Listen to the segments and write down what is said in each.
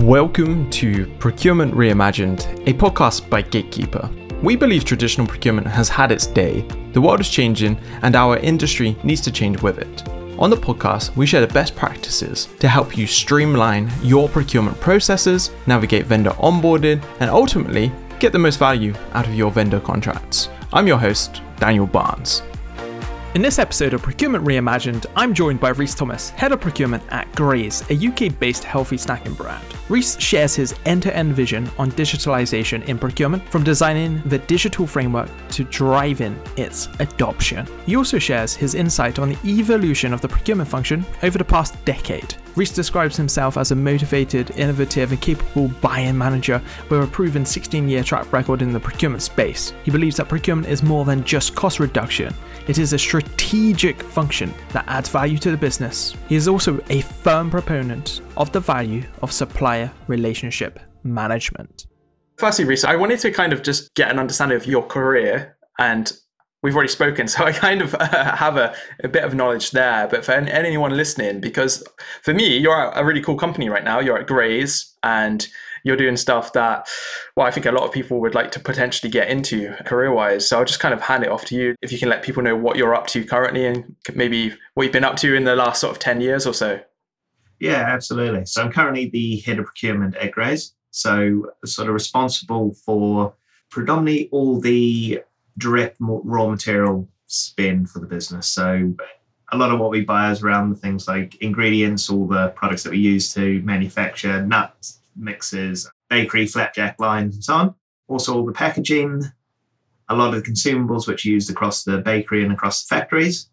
Welcome to Procurement Reimagined, a podcast by Gatekeeper. We believe traditional procurement has had its day, the world is changing, and our industry needs to change with it. On the podcast, we share the best practices to help you streamline your procurement processes, navigate vendor onboarding, and ultimately get the most value out of your vendor contracts. I'm your host, Daniel Barnes. In this episode of Procurement Reimagined, I'm joined by Rees Thomas, Head of Procurement at Graze, a UK based healthy snacking brand. Rees shares his end to end vision on digitalization in procurement, from designing the digital framework to driving its adoption. He also shares his insight on the evolution of the procurement function over the past decade. Rees describes himself as a motivated, innovative, and capable buy-in manager with a proven 16-year track record in the procurement space. He believes that procurement is more than just cost reduction. It is a strategic function that adds value to the business. He is also a firm proponent of the value of supplier relationship management. Firstly, Rees, I wanted to kind of just get an understanding of your career and we've already spoken, so I kind of uh, have a, a, bit of knowledge there. But for anyone listening, because for me, you're a really cool company right now. You're at Graze and you're doing stuff that, well, I think a lot of people would like to potentially get into career wise. So I'll just kind of hand it off to you if you can let people know what you're up to currently and maybe what you've been up to in the last sort of 10 years or so. Yeah, absolutely. So I'm currently the head of procurement at Graze. So sort of responsible for predominantly all the direct raw material spend for the business. So a lot of what we buy is around the things like ingredients, all the products that we use to manufacture nuts, mixes, bakery, flapjack lines, and so on. Also, all the packaging, a lot of the consumables which are used across the bakery and across the factories.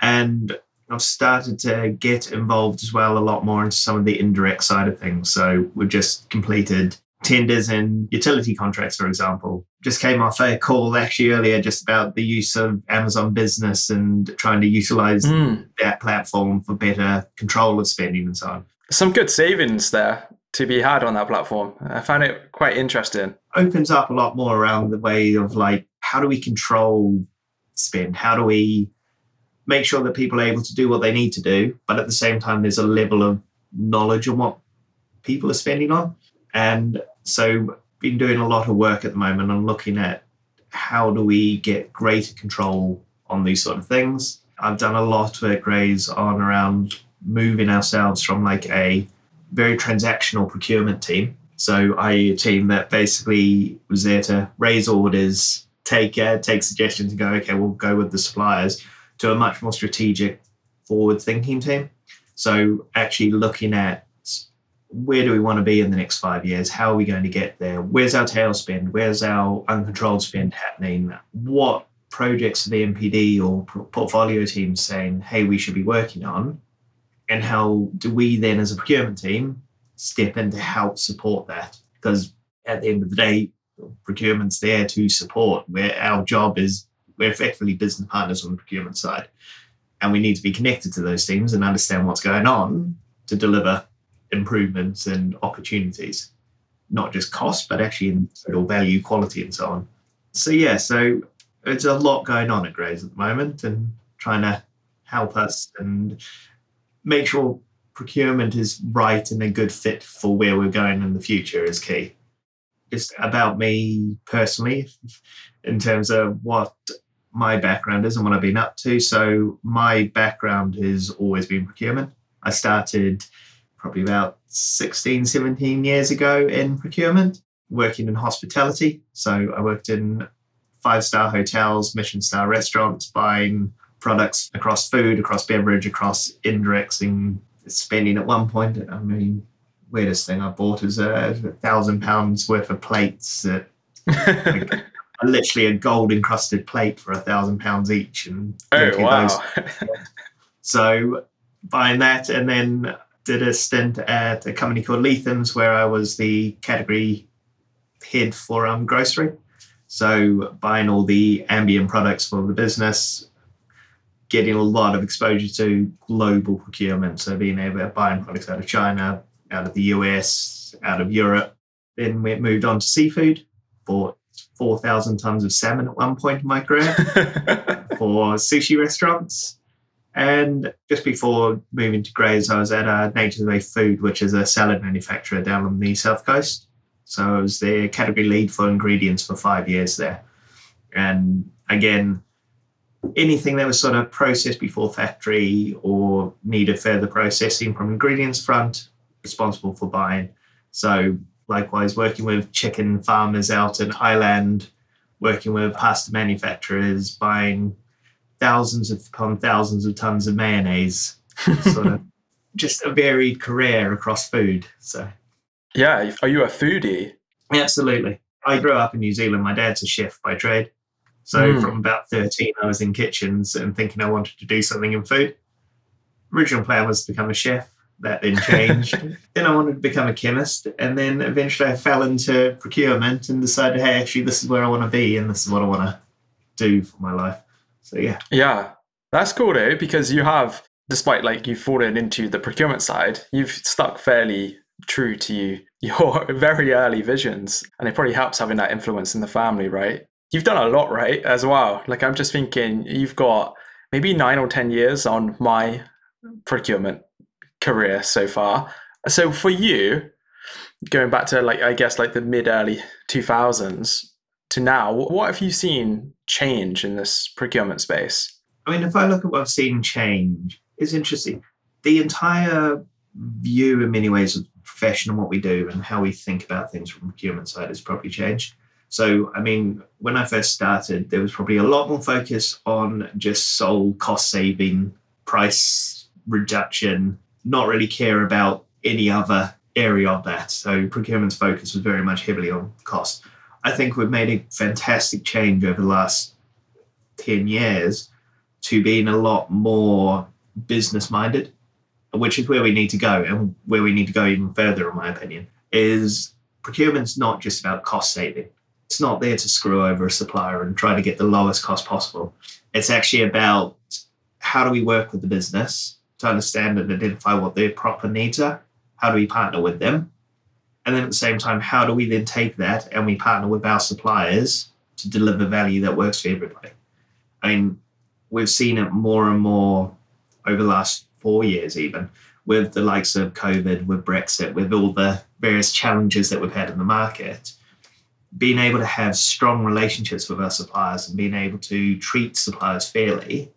And I've started to get involved as well a lot more into some of the indirect side of things. So we've just completed tenders and utility contracts, for example. Just came off a call actually earlier just about the use of Amazon Business and trying to utilize mm. that platform for better control of spending and so on. Some good savings there to be had on that platform. I found it quite interesting. Opens up a lot more around the way of like, how do we control spend? How do we make sure that people are able to do what they need to do, but at the same time, there's a level of knowledge on what people are spending on. And so, been doing a lot of work at the moment on looking at how do we get greater control on these sort of things. I've done a lot at Graze on around moving ourselves from like a very transactional procurement team. So I a team that basically was there to raise orders, take uh, take suggestions, and go, okay, we'll go with the suppliers, to a much more strategic, forward thinking team. So actually looking at where do we want to be in the next five years? How are we going to get there? Where's our tail spend? Where's our uncontrolled spend happening? What projects are the NPD or portfolio teams saying, hey, we should be working on? And how do we then, as a procurement team, step in to help support that? Because at the end of the day, procurement's there to support. Where our job is, we're effectively business partners on the procurement side, and we need to be connected to those teams and understand what's going on to deliver improvements and opportunities, not just cost, but actually in total value, quality, and so on. So yeah, so it's a lot going on at Graze at the moment, and trying to help us and make sure procurement is right and a good fit for where we're going in the future is key. Just about me personally, in terms of what my background is and what I've been up to. So, my background has always been procurement. I started probably about 16, 17 years ago in procurement, working in hospitality. So I worked in five star hotels, Michelin star restaurants, buying products across food, across beverage, across indirects, and spending at one point. I mean, weirdest thing I bought is a thousand pounds worth of plates. That, literally a gold encrusted plate for a thousand pounds each, and oh wow! so buying that, and then did a stint at a company called Leathams where I was the category head for um, grocery. So buying all the ambient products for the business, getting a lot of exposure to global procurement. So being able to buy products out of China, out of the US, out of Europe. Then we moved on to seafood, bought 4,000 tons of salmon at one point in my career for sushi restaurants And just before moving to Graze, I was at uh, Nature's Way Food, which is a salad manufacturer down on the south coast. So I was their category lead for ingredients for five years there. And again, anything that was sort of processed before factory or needed further processing from ingredients front, responsible for buying. So likewise, working with chicken farmers out in Highland, working with pasta manufacturers, buying thousands upon thousands of tons of mayonnaise. sort of just a varied career across food. So, yeah, are you a foodie? Absolutely. I grew up in New Zealand. My dad's a chef by trade. So, mm. from about 13, I was in kitchens and thinking I wanted to do something in food. Original plan was to become a chef. That then changed. then I wanted to become a chemist. And then eventually I fell into procurement and decided, hey, actually, this is where I want to be and this is what I want to do for my life. So yeah. Yeah. That's cool though, because you have, despite like you've fallen into the procurement side, you've stuck fairly true to you, your very early visions. And it probably helps having that influence in the family, right? You've done a lot, right? As well. Like I'm just thinking you've got maybe nine or 10 years on my procurement career so far. So for you, going back to like, I guess like the mid early 2000s, to now, what have you seen change in this procurement space? I mean, if I look at what I've seen change, it's interesting. The entire view, in many ways, of profession and what we do and how we think about things from procurement side has probably changed. So, I mean, when I first started, there was probably a lot more focus on just sole cost saving, price reduction, not really care about any other area of that. So, procurement's focus was very much heavily on cost. I think we've made a fantastic change over the last 10 years to being a lot more business minded, which is where we need to go and where we need to go even further, in my opinion, is procurement's not just about cost saving. It's not there to screw over a supplier and try to get the lowest cost possible. It's actually about how do we work with the business to understand and identify what their proper needs are? How do we partner with them? And then at the same time, how do we then take that and we partner with our suppliers to deliver value that works for everybody? I mean, we've seen it more and more over the last four years, even with the likes of COVID, with Brexit, with all the various challenges that we've had in the market. Being able to have strong relationships with our suppliers and being able to treat suppliers fairly.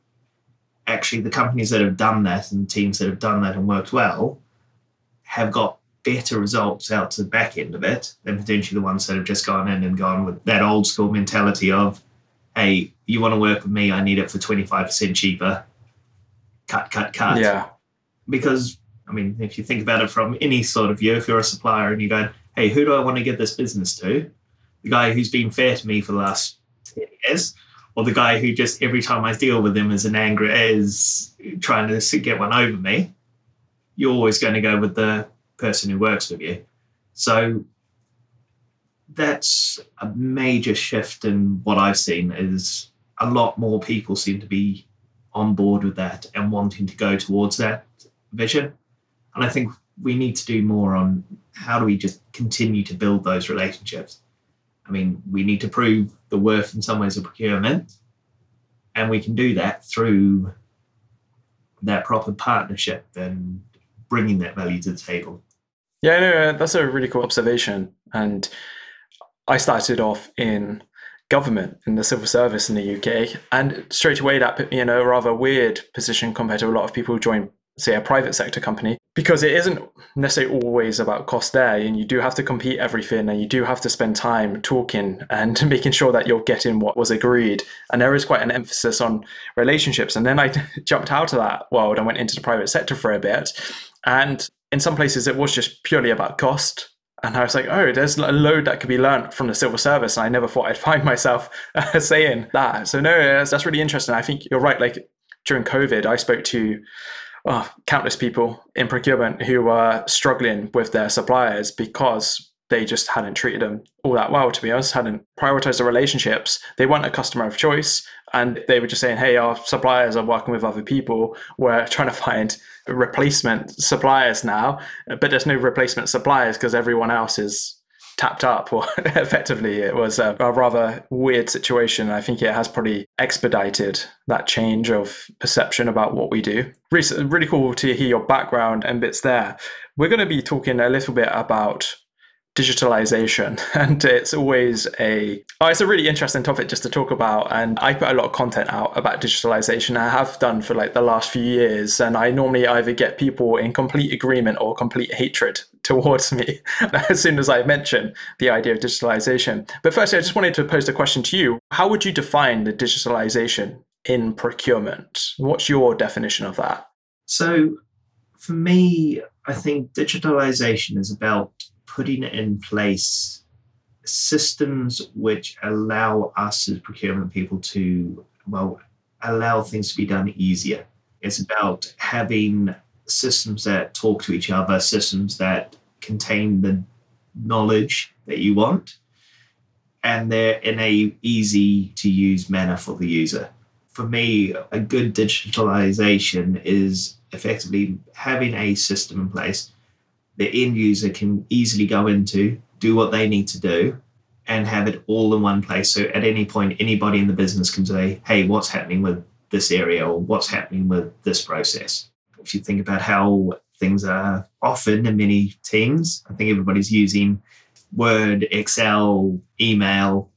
Actually, the companies that have done that and teams that have done that and worked well have got better results out to the back end of it than potentially the ones that have just gone in and gone with that old school mentality of, hey, you want to work with me, I need it for 25% cheaper. Cut, cut, cut. Yeah. Because, I mean, if you think about it from any sort of view, if you're a supplier and you're going, hey, who do I want to give this business to? The guy who's been fair to me for the last 10 years, or the guy who just every time I deal with him is an angry, is trying to get one over me, you're always going to go with the person who works with you. So that's a major shift in what I've seen is a lot more people seem to be on board with that and wanting to go towards that vision. And I think we need to do more on how do we just continue to build those relationships. I mean, we need to prove the worth in some ways of procurement, and we can do that through that proper partnership and bringing that value to the table. Yeah, no, uh, that's a really cool observation. And I started off in government in the civil service in the UK, and straight away that put me in a rather weird position compared to a lot of people who join, say, a private sector company, because it isn't necessarily always about cost there, and you do have to compete everything, and you do have to spend time talking and making sure that you're getting what was agreed. And there is quite an emphasis on relationships. And then I jumped out of that world and went into the private sector for a bit, and in some places it was just purely about cost. And I was like, oh, there's a load that could be learned from the civil service. And I never thought I'd find myself saying that. So, no, that's really interesting. I think you're right. Like during COVID, I spoke to oh, countless people in procurement who were struggling with their suppliers because they just hadn't treated them all that well, to be honest, hadn't prioritized the relationships. They weren't a customer of choice. And they were just saying, hey, our suppliers are working with other people. We're trying to find replacement suppliers now, but there's no replacement suppliers because everyone else is tapped up, or effectively, it was a, a, rather weird situation. I think it has probably expedited that change of perception about what we do. Really, really cool to hear your background and bits there. We're going to be talking a little bit about digitalization and it's always a oh, it's a really interesting topic just to talk about and i put a lot of content out about digitalization. I have done for like the last few years and i normally either get people in complete agreement or complete hatred towards me as soon as i mention the idea of digitalization. But firstly i just wanted to pose a question to you. How would you define the digitalization in procurement? What's your definition of that? So for me i think digitalization is about putting in place systems which allow us as procurement people to, well, allow things to be done easier. It's about having systems that talk to each other, systems that contain the knowledge that you want, and they're in a easy to use manner for the user. For me, a good digitalization is effectively having a system in place the end user can easily go into, do what they need to do, and have it all in one place. So at any point, anybody in the business can say, hey, what's happening with this area or what's happening with this process? If you think about how things are often in many teams, I think everybody's using Word, Excel, email,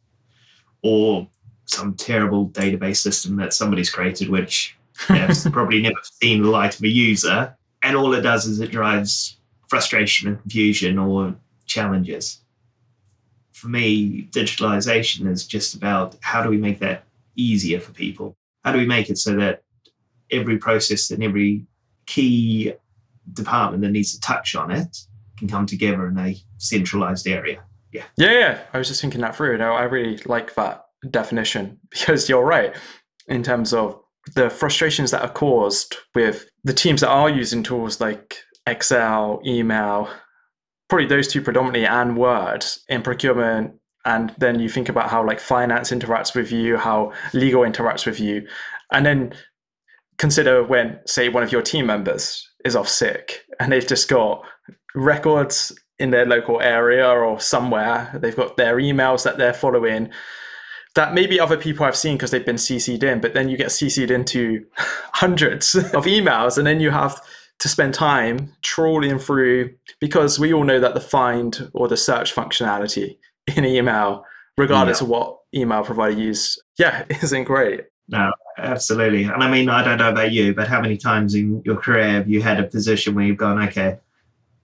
or some terrible database system that somebody's created, which has probably never seen the light of a user. And all it does is it drives frustration and confusion or challenges. For me, digitalization is just about how do we make that easier for people? How do we make it so that every process and every key department that needs to touch on it can come together in a centralized area? Yeah. Yeah, yeah. I was just thinking that through. No, I really like that definition because you're right in terms of the frustrations that are caused with the teams that are using tools like Excel, email, probably those two predominantly, and Word in procurement. And then you think about how like finance interacts with you, how legal interacts with you, and then consider when, say, one of your team members is off sick and they've just got records in their local area or somewhere. They've got their emails that they're following that maybe other people have seen because they've been CC'd in, but then you get CC'd into hundreds of emails and then you have to spend time trawling through because we all know that the find or the search functionality in email, regardless yeah. of what email provider you use, yeah, isn't great. No, absolutely. And I mean, I don't know about you, but how many times in your career have you had a position where you've gone, okay,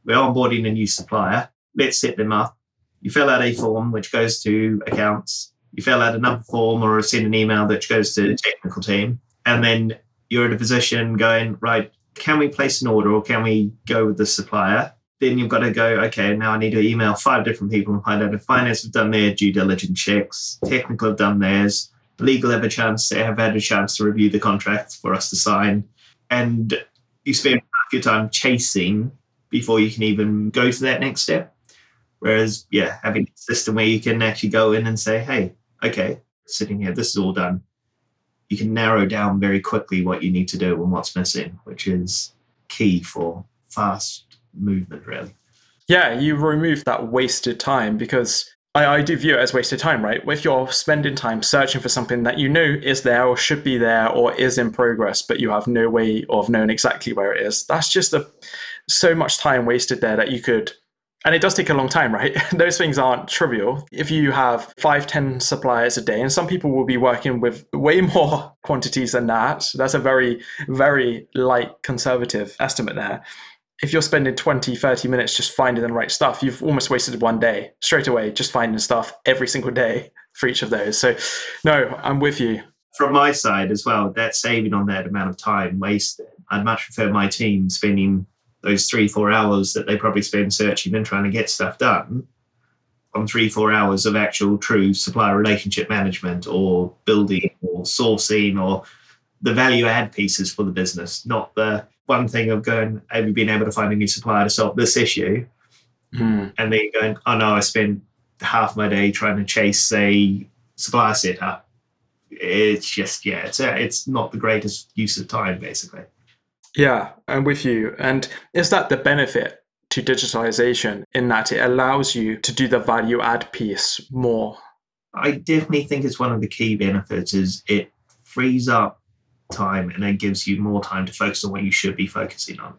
we're onboarding a new supplier, let's set them up. You fill out a form which goes to accounts, you fill out another form or send an email that goes to the mm. technical team, and then you're in a position going, right, can we place an order or can we go with the supplier? Then you've got to go, okay, now I need to email five different people and find out if finance have done their due diligence checks, technical have done theirs, legal have a chance, they have had a chance to review the contract for us to sign. And you spend half your time chasing before you can even go to that next step. Whereas, yeah, having a system where you can actually go in and say, hey, okay, sitting here, this is all done you can narrow down very quickly what you need to do and what's missing, which is key for fast movement, really. Yeah, you remove that wasted time because I, I do view it as wasted time, right? If you're spending time searching for something that you know is there or should be there or is in progress, but you have no way of knowing exactly where it is, that's just a, so much time wasted there that you could and it does take a long time right? Those things aren't trivial. If you have five ten suppliers a day and some people will be working with way more quantities than that that's a very very light conservative estimate there. If you're spending 20 30 minutes just finding the right stuff you've almost wasted one day straight away just finding stuff every single day for each of those. So no i'm with you. From my side as well that saving on that amount of time wasted. I'd much prefer my team spending those three, four hours that they probably spend searching and trying to get stuff done on three, four hours of actual true supplier relationship management or building or sourcing or the value add pieces for the business, not the one thing of going, have you been able to find a new supplier to solve this issue? Mm. And then going, oh no, I spent half my day trying to chase a supplier setup. It's just, yeah, it's, a, it's not the greatest use of time, basically. Yeah, I'm with you. And is that the benefit to digitalization in that it allows you to do the value add piece more. I definitely think it's one of the key benefits is it frees up time and it gives you more time to focus on what you should be focusing on.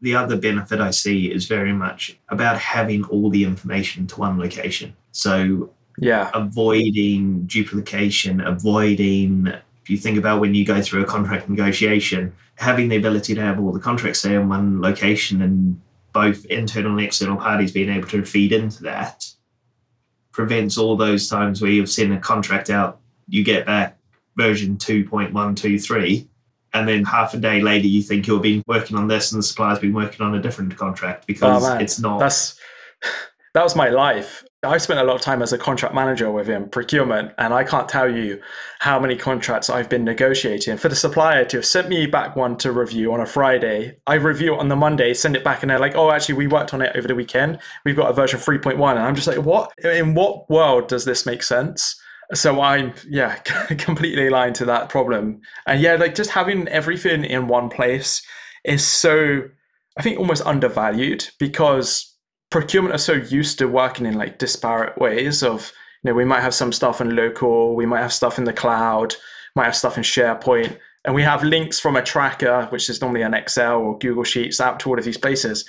The other benefit I see is very much about having all the information to one location. So yeah, avoiding duplication, avoiding if you think about when you go through a contract negotiation, having the ability to have all the contracts there in one location and both internal and external parties being able to feed into that prevents all those times where you've sent a contract out, you get back version 2.123 and then half a day later you think you've been working on this and the supplier's been working on a different contract because oh, it's not that's that was my life i spent a lot of time as a contract manager within procurement and i can't tell you how many contracts i've been negotiating. For the supplier to have sent me back one to review on a friday i review it on the monday send it back and they're like oh actually we worked on it over the weekend. We've got a version 3.1 and i'm just like what? In what world does this make sense? So I'm yeah completely aligned to that problem, and yeah, like just having everything in one place is so I think almost undervalued because procurement are so used to working in like disparate ways of you know we might have some stuff in local, we might have stuff in the cloud, might have stuff in SharePoint, and we have links from a tracker which is normally an Excel or Google Sheets out to all of these places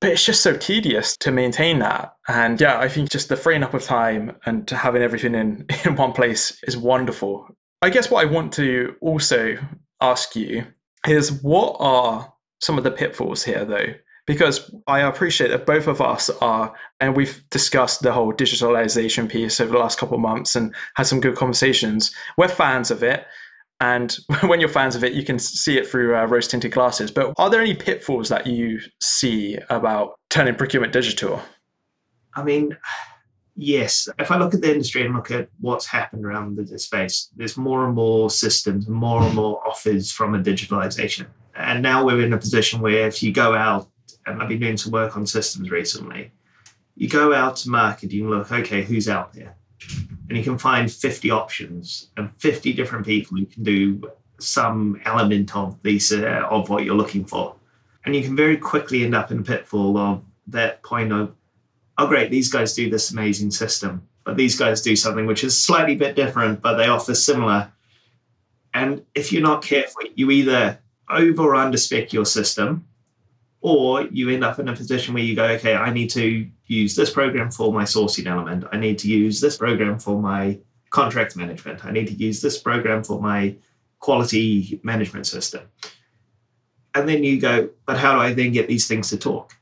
but it's just so tedious to maintain that. And yeah, I think just the freeing up of time and to having everything in, in one place is wonderful. I guess what I want to also ask you is what are some of the pitfalls here, though? Because I appreciate that both of us are, and we've discussed the whole digitalization piece over the last couple of months and had some good conversations. We're fans of it. And when you're fans of it, you can see it through uh, rose tinted glasses. But are there any pitfalls that you see about turning procurement digital? I mean, yes. If I look at the industry and look at what's happened around the space, there's more and more systems, more and more offers from a digitalization. And now we're in a position where if you go out, and I've been doing some work on systems recently, you go out to market, you look, okay, who's out there? and you can find 50 options and 50 different people who can do some element of these uh, of what you're looking for. And you can very quickly end up in a pitfall of that point of oh great these guys do this amazing system but these guys do something which is slightly bit different but they offer similar. And if you're not careful you either over or under spec your system or you end up in a position where you go, okay, I need to use this program for my sourcing element. I need to use this program for my contract management. I need to use this program for my quality management system. And then you go, but how do I then get these things to talk?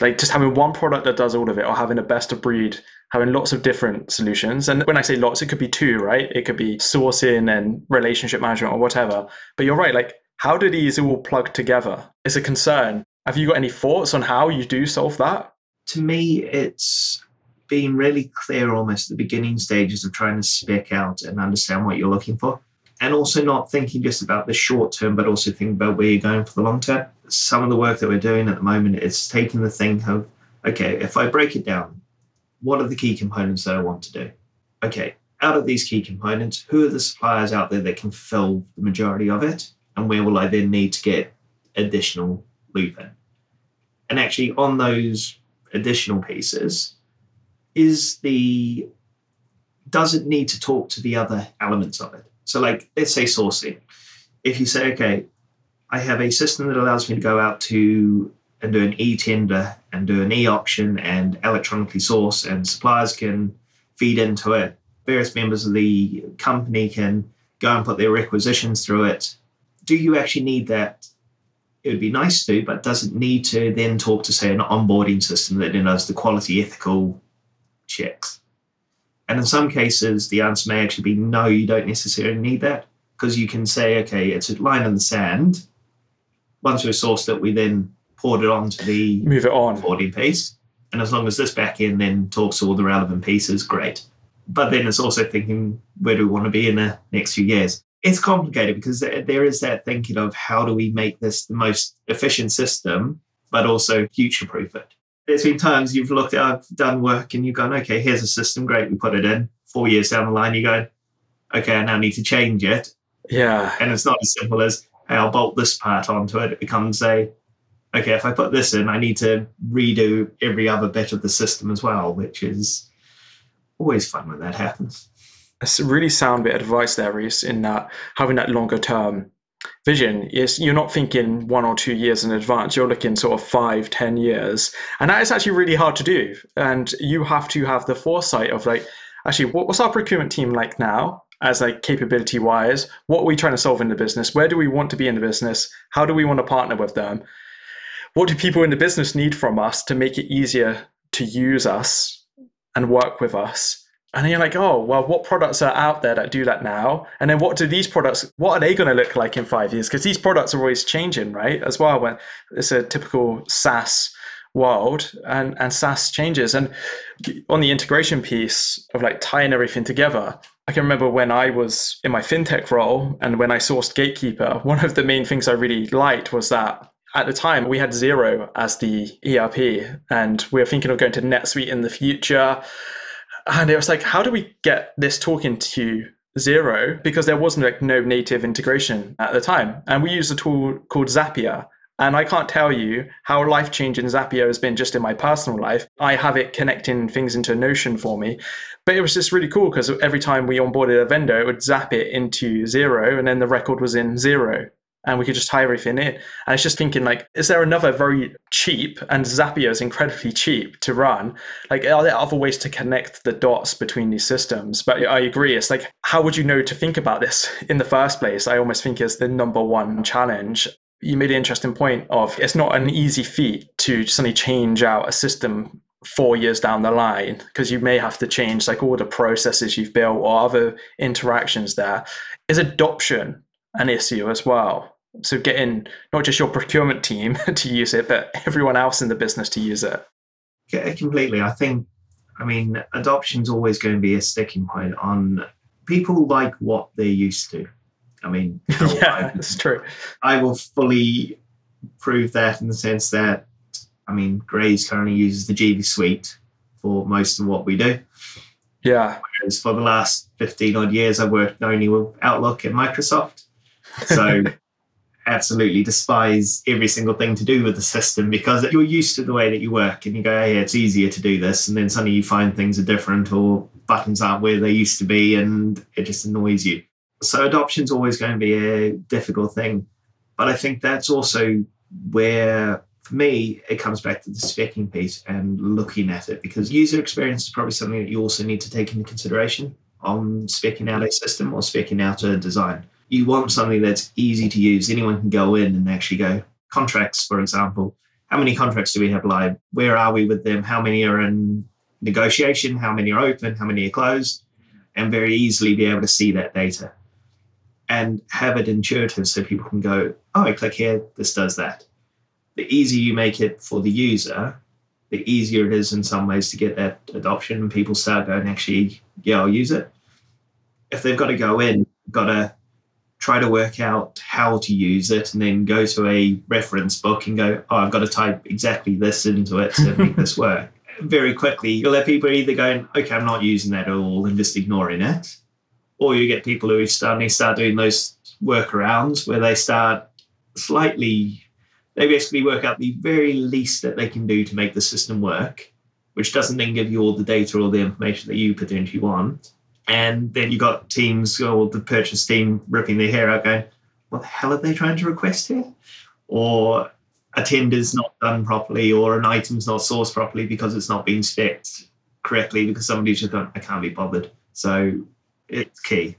Like just having one product that does all of it, or having a best of breed, having lots of different solutions. And when I say lots, it could be two, right? It could be sourcing and relationship management or whatever. But you're right, like how do these all plug together? It's a concern. Have you got any thoughts on how you do solve that? To me, it's being really clear almost at the beginning stages of trying to spec out and understand what you're looking for. And also not thinking just about the short term, but also thinking about where you're going for the long term. Some of the work that we're doing at the moment is taking the thing of, okay, if I break it down, what are the key components that I want to do? Okay, out of these key components, who are the suppliers out there that can fill the majority of it? And where will I then need to get additional Lupin. And actually, on those additional pieces, is the does it need to talk to the other elements of it? So, like, let's say sourcing. If you say, okay, I have a system that allows me to go out to and do an e-tender and do an e-auction and electronically source, and suppliers can feed into it. Various members of the company can go and put their requisitions through it. Do you actually need that it would be nice to, but doesn't need to then talk to, say, an onboarding system that then does the quality ethical checks. And in some cases, the answer may actually be no, you don't necessarily need that because you can say, okay, it's a line in the sand. Once we've sourced it, we then port it onto the move it on onboarding piece. And as long as this back end then talks to all the relevant pieces, great. But then it's also thinking, where do we want to be in the next few years? It's complicated because there is that thinking of how do we make this the most efficient system, but also future proof it. There's been times you've looked at, I've done work and you've gone, okay, here's a system, great, we put it in. Four years down the line, you go, okay, I now need to change it. Yeah. And it's not as simple as, hey, I'll bolt this part onto it. It becomes a, okay, if I put this in, I need to redo every other bit of the system as well, which is always fun when that happens. A really sound bit of advice there, Rees, in that having that longer term vision is you're not thinking one or two years in advance. You're looking sort of five ten years. And that is actually really hard to do. And you have to have the foresight of like actually what's our procurement team like now as like capability wise what are we trying to solve in the business? Where do we want to be in the business? How do we want to partner with them? What do people in the business need from us to make it easier to use us and work with us and then you're like oh well what products are out there that do that now? And then what do these products what are they going to look like in five years? Because these products are always changing right as well when it's a typical saas world and and saas changes. And on the integration piece of like tying everything together i can remember when i was in my fintech role and when i sourced gatekeeper one of the main things i really liked was that at the time we had Xero as the ERP and we were thinking of going to NetSuite in the future. And it was like, how do we get this talking to Xero? Because there wasn't like no native integration at the time. And we used a tool called Zapier. And I can't tell you how life changing Zapier has been just in my personal life. I have it connecting things into Notion for me. But it was just really cool because every time we onboarded a vendor, it would zap it into Xero, and then the record was in Xero and we could just tie everything in. And it's just thinking like, is there another very cheap and Zapier is incredibly cheap to run? Like, are there other ways to connect the dots between these systems? But I agree. It's like, how would you know to think about this in the first place? I almost think is the number one challenge. You made an interesting point of it's not an easy feat to suddenly change out a system four years down the line because you may have to change like all the processes you've built or other interactions there is adoption an issue as well so getting not just your procurement team to use it, but everyone else in the business to use it. Yeah, completely. I think, I mean, adoption is always going to be a sticking point on people like what they're used to. I mean, yeah, that's true. I will fully prove that in the sense that, I mean, Graze currently uses the GV Suite for most of what we do. Yeah. Whereas for the last 15 odd years, I've worked only with Outlook and Microsoft. So absolutely despise every single thing to do with the system because you're used to the way that you work and you go, hey, it's easier to do this. And then suddenly you find things are different or buttons aren't where they used to be and it just annoys you. So adoption is always going to be a difficult thing. But I think that's also where, for me, it comes back to the specking piece and looking at it because user experience is probably something that you also need to take into consideration on specking out a system or specking out a design you want something that's easy to use. Anyone can go in and actually go. Contracts, for example, how many contracts do we have live? Where are we with them? How many are in negotiation? How many are open? How many are closed? And very easily be able to see that data and have it intuitive so people can go, oh, I click here, this does that. The easier you make it for the user, the easier it is in some ways to get that adoption and people start going, actually, yeah, I'll use it. If they've got to go in, got to try to work out how to use it and then go to a reference book and go, oh, I've got to type exactly this into it to make this work. Very quickly, you'll have people either going, okay, I'm not using that at all and just ignoring it. Or you get people who suddenly start doing those workarounds where they start slightly, they basically work out the very least that they can do to make the system work, which doesn't then give you all the data or the information that you potentially want and then you got teams or the purchase team ripping their hair out going, what the hell are they trying to request here? Or a tender's not done properly or an item's not sourced properly because it's not being spec'd correctly because somebody's just gone, I can't be bothered. So it's key.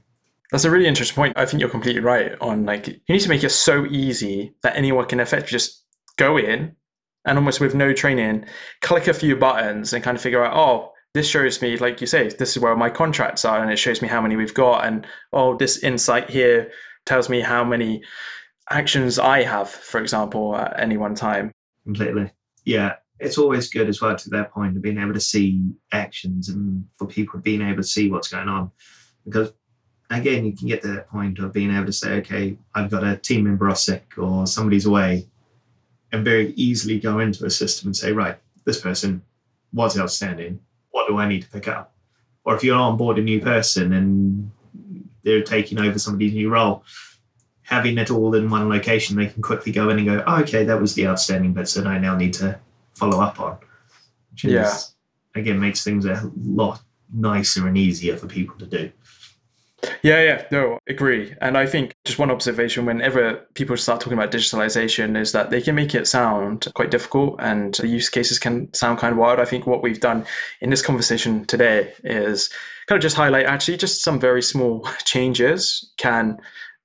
That's a really interesting point. I think you're completely right on like you need to make it so easy that anyone can effectively just go in and almost with no training, click a few buttons and kind of figure out, oh, this shows me, like you say, this is where my contracts are, and it shows me how many we've got. And oh, this insight here tells me how many actions I have, for example, at any one time. Completely. Yeah. It's always good as well to that point of being able to see actions and for people being able to see what's going on. Because again, you can get to that point of being able to say, okay, I've got a team member off sick or somebody's away, and very easily go into a system and say, right, this person was outstanding what do I need to pick up? Or if you're on board a new person and they're taking over somebody's new role, having it all in one location, they can quickly go in and go, oh, okay, that was the outstanding bits that I now need to follow up on. Which is, Yeah. again, makes things a lot nicer and easier for people to do. Yeah, yeah, no, agree. And I think just one observation whenever people start talking about digitalization is that they can make it sound quite difficult and the use cases can sound kind of wild. I think what we've done in this conversation today is kind of just highlight actually just some very small changes can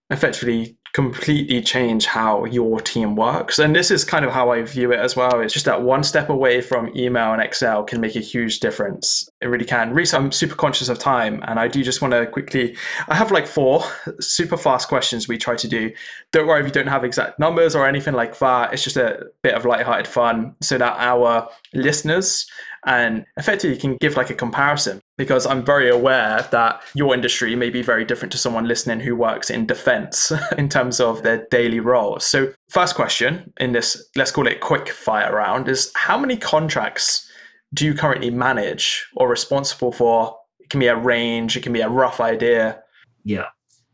effectively completely change how your team works. And this is kind of how I view it as well. It's just that one step away from email and Excel can make a huge difference. It really can. Rees, I'm super conscious of time and I do just want to quickly, I have like four super fast questions we try to do. Don't worry if you don't have exact numbers or anything like that. It's just a bit of lighthearted fun so that our listeners and effectively can give like a comparison because I'm very aware that your industry may be very different to someone listening who works in defense in terms of their daily role. So, first question in this, let's call it quick fire round, is how many contracts do you currently manage or responsible for? It can be a range, it can be a rough idea. Yeah.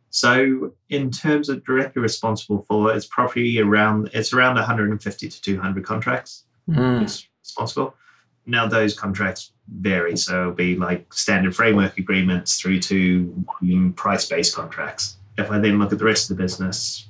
So in terms of directly responsible for, it's probably around it's around 150 to 200 contracts. Mm. It's responsible. Now those contracts vary, so it'll be like standard framework agreements through to price-based contracts. If I then look at the rest of the business,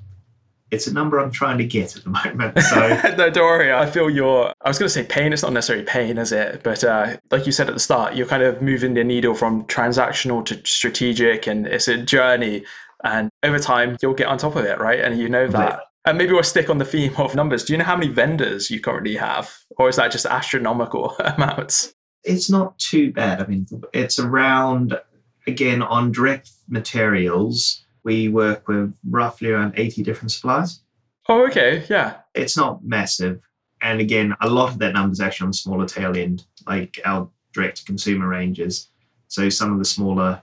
it's a number I'm trying to get at the moment. So no, don't worry. I feel your. I was going to say pain. It's not necessarily pain, is it? But uh, like you said at the start, you're kind of moving the needle from transactional to strategic, and it's a journey. And over time, you'll get on top of it, right? And you know that. And maybe we'll stick on the theme of numbers. Do you know how many vendors you currently have, or is that just astronomical amounts? it's not too bad. I mean, it's around again on direct materials. We work with roughly around 80 different suppliers. Oh, okay, yeah. It's not massive. And again, a lot of that number is actually on the smaller tail end, like our direct to consumer ranges. So some of the smaller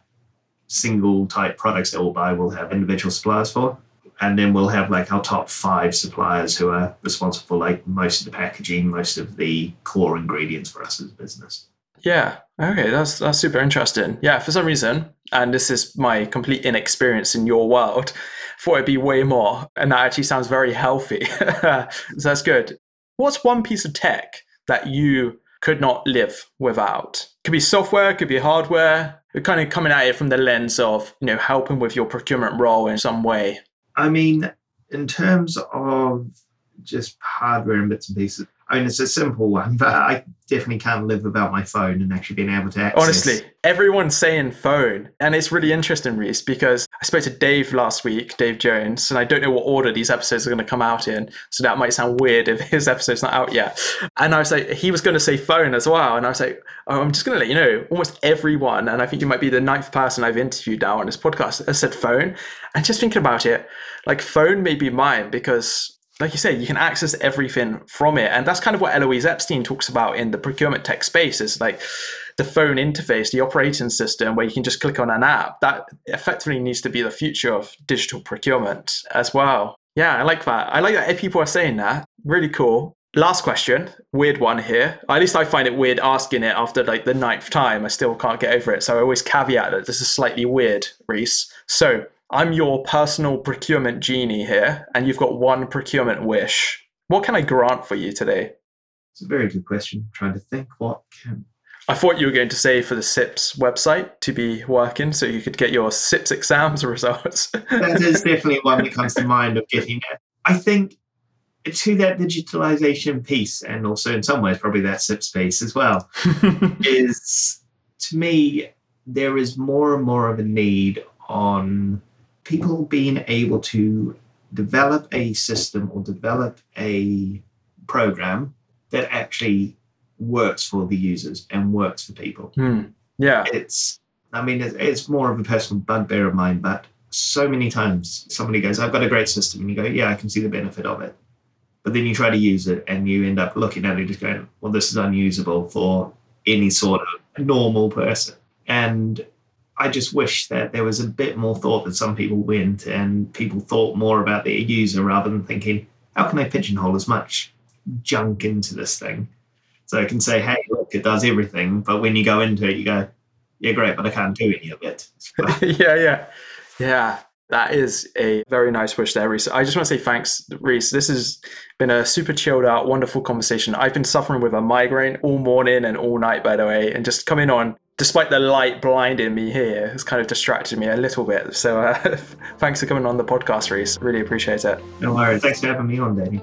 single type products that we'll buy we'll have individual suppliers for. And then we'll have like our top five suppliers who are responsible for like most of the packaging, most of the core ingredients for us as a business. Yeah. Okay, that's that's super interesting. Yeah, for some reason, and this is my complete inexperience in your world, thought it'd be way more, and that actually sounds very healthy. so that's good. What's one piece of tech that you could not live without? Could be software, could be hardware. You're kind of coming at it from the lens of you know helping with your procurement role in some way. I mean, in terms of just hardware and bits and pieces, I mean, it's a simple one, but I definitely can't live without my phone and actually being able to access. Honestly, everyone's saying phone. And it's really interesting, Rees, because I spoke to Dave last week, Dave Jones, and I don't know what order these episodes are going to come out in. So that might sound weird if his episode's not out yet. And I was like, he was going to say phone as well. And I was like, oh, I'm just going to let you know, almost everyone, and I think you might be the ninth person I've interviewed now on this podcast, has said phone. And just thinking about it, like phone may be mine because like you say, you can access everything from it. And that's kind of what Eloise Epstein talks about in the procurement tech space is like the phone interface, the operating system where you can just click on an app. That effectively needs to be the future of digital procurement as well. Yeah, I like that. I like that people are saying that. Really cool. Last question, weird one here. At least I find it weird asking it after like the ninth time. I still can't get over it. So I always caveat that this is slightly weird, Rees. So I'm your personal procurement genie here, and you've got one procurement wish. What can I grant for you today? It's a very good question. I'm trying to think what can. I thought you were going to say for the CIPS website to be working so you could get your CIPS exams results. that is definitely one that comes to mind of getting it. I think to that digitalization piece, and also in some ways probably that SIP space as well, is to me, there is more and more of a need on people being able to develop a system or develop a program that actually works for the users and works for people. Hmm. Yeah. It's, I mean, it's, it's more of a personal bugbear of mine, but so many times somebody goes, I've got a great system. And you go, yeah, I can see the benefit of it. But then you try to use it and you end up looking at it just going, well, this is unusable for any sort of normal person. And I just wish that there was a bit more thought that some people went and people thought more about their user rather than thinking, how can I pigeonhole as much junk into this thing? So I can say, hey, look, it does everything. But when you go into it, you go, yeah, great, but I can't do any of it. yeah, yeah. Yeah. That is a very nice wish there, Rees. I just want to say thanks, Rees. This has been a super chilled out, wonderful conversation. I've been suffering with a migraine all morning and all night, by the way, and just coming on, despite the light blinding me here, it's kind of distracted me a little bit. So uh, thanks for coming on the podcast, Rees. Really appreciate it. No worries. Thanks for having me on, Danny.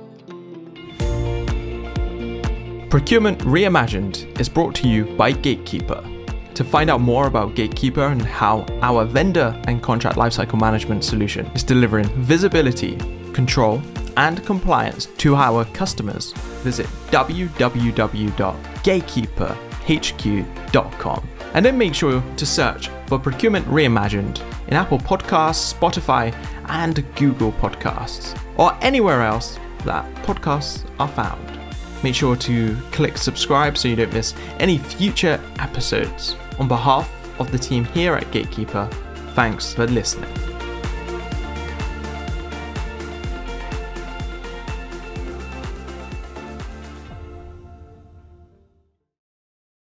Procurement Reimagined is brought to you by Gatekeeper. To find out more about Gatekeeper and how our vendor and contract lifecycle management solution is delivering visibility, control, and compliance to our customers, visit www.gatekeeperhq.com. And then make sure to search for Procurement Reimagined in Apple Podcasts, Spotify, and Google Podcasts, or anywhere else that podcasts are found. Make sure to click subscribe so you don't miss any future episodes. On behalf of the team here at Gatekeeper, thanks for listening.